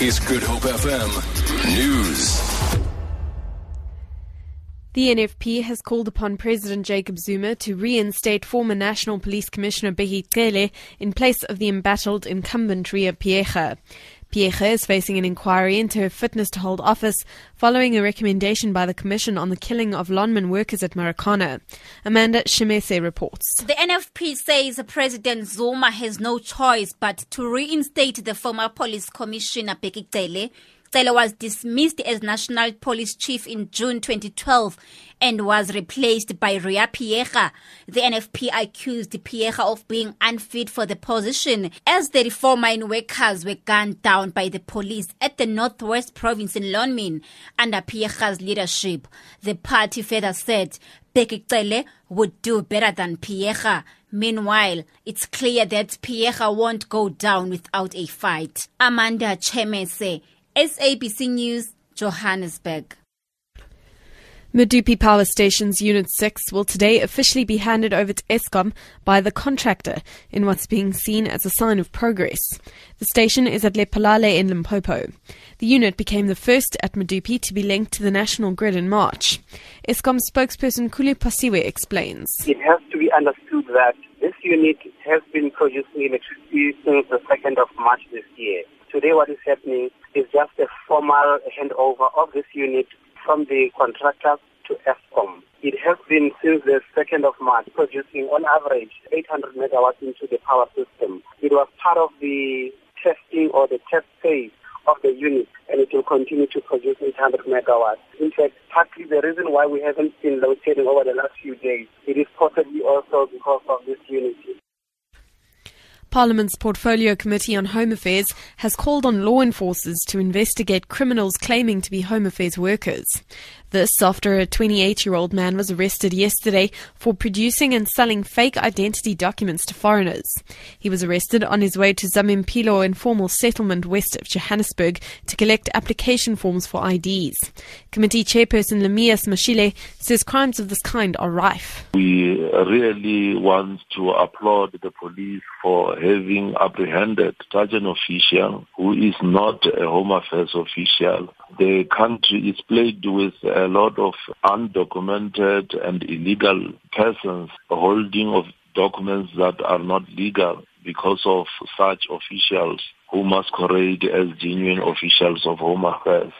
is Good Hope FM News. The NFP has called upon President Jacob Zuma to reinstate former National Police Commissioner Bheki Cele in place of the embattled incumbent Riah Phiyega. Phiyega is facing an inquiry into her fitness to hold office following a recommendation by the Commission on the killing of Lonmin workers at Marikana. Amanda Shemese reports. The NFP says President Zuma has no choice but to reinstate the former police commissioner Bheki Cele was dismissed as National Police Chief in June 2012 and was replaced by Riah Phiyega. The NFP accused Phiyega of being unfit for the position as the four mine workers were gunned down by the police at the Northwest Province in Lonmin under Phiyega's leadership. The party further said Bheki Cele would do better than Phiyega. Meanwhile, it's clear that Phiyega won't go down without a fight. Amanda Chemese SABC News, Johannesburg. Medupi Power Station's Unit 6 will today officially be handed over to Eskom by the contractor in what's being seen as a sign of progress. The station is at Lephalale in Limpopo. The unit became the first at Medupi to be linked to the national grid in March. Eskom spokesperson Khulu Phasiwe explains. It has to be understood that this unit has been producing electricity since the 2nd of March this year. Today what is happening is just a formal handover of this unit from the contractor to Eskom. It has been since the 2nd of March producing on average 800 megawatts into the power system. It was part of the testing or the test phase of the unit and it will continue to produce 800 megawatts. In fact, partly the reason why we haven't seen load shedding over the last few days, it is possibly also because of this unit. Parliament's Portfolio Committee on Home Affairs has called on law enforcers to investigate criminals claiming to be Home Affairs workers. This after a 28 year old man was arrested yesterday for producing and selling fake identity documents to foreigners. He was arrested on his way to Zamimpilo informal settlement west of Johannesburg to collect application forms for IDs. Committee chairperson Lemias Mashile says crimes of this kind are rife. We really want to applaud the police for having apprehended such an official who is not a Home Affairs official. The country is plagued with a lot of undocumented and illegal persons holding of documents that are not legal because of such officials who masquerade as genuine officials of Home Affairs.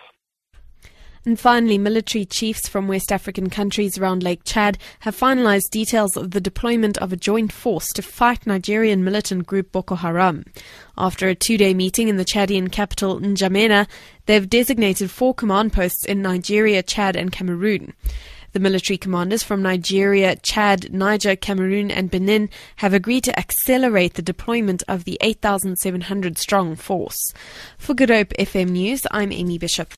And finally, military chiefs from West African countries around Lake Chad have finalized details of the deployment of a joint force to fight Nigerian militant group Boko Haram. After a two day meeting in the Chadian capital N'Djamena, they've designated four command posts in Nigeria, Chad, and Cameroon. The military commanders from Nigeria, Chad, Niger, Cameroon, and Benin have agreed to accelerate the deployment of the 8,700 strong force. For Good Hope FM News, I'm Amy Bishop.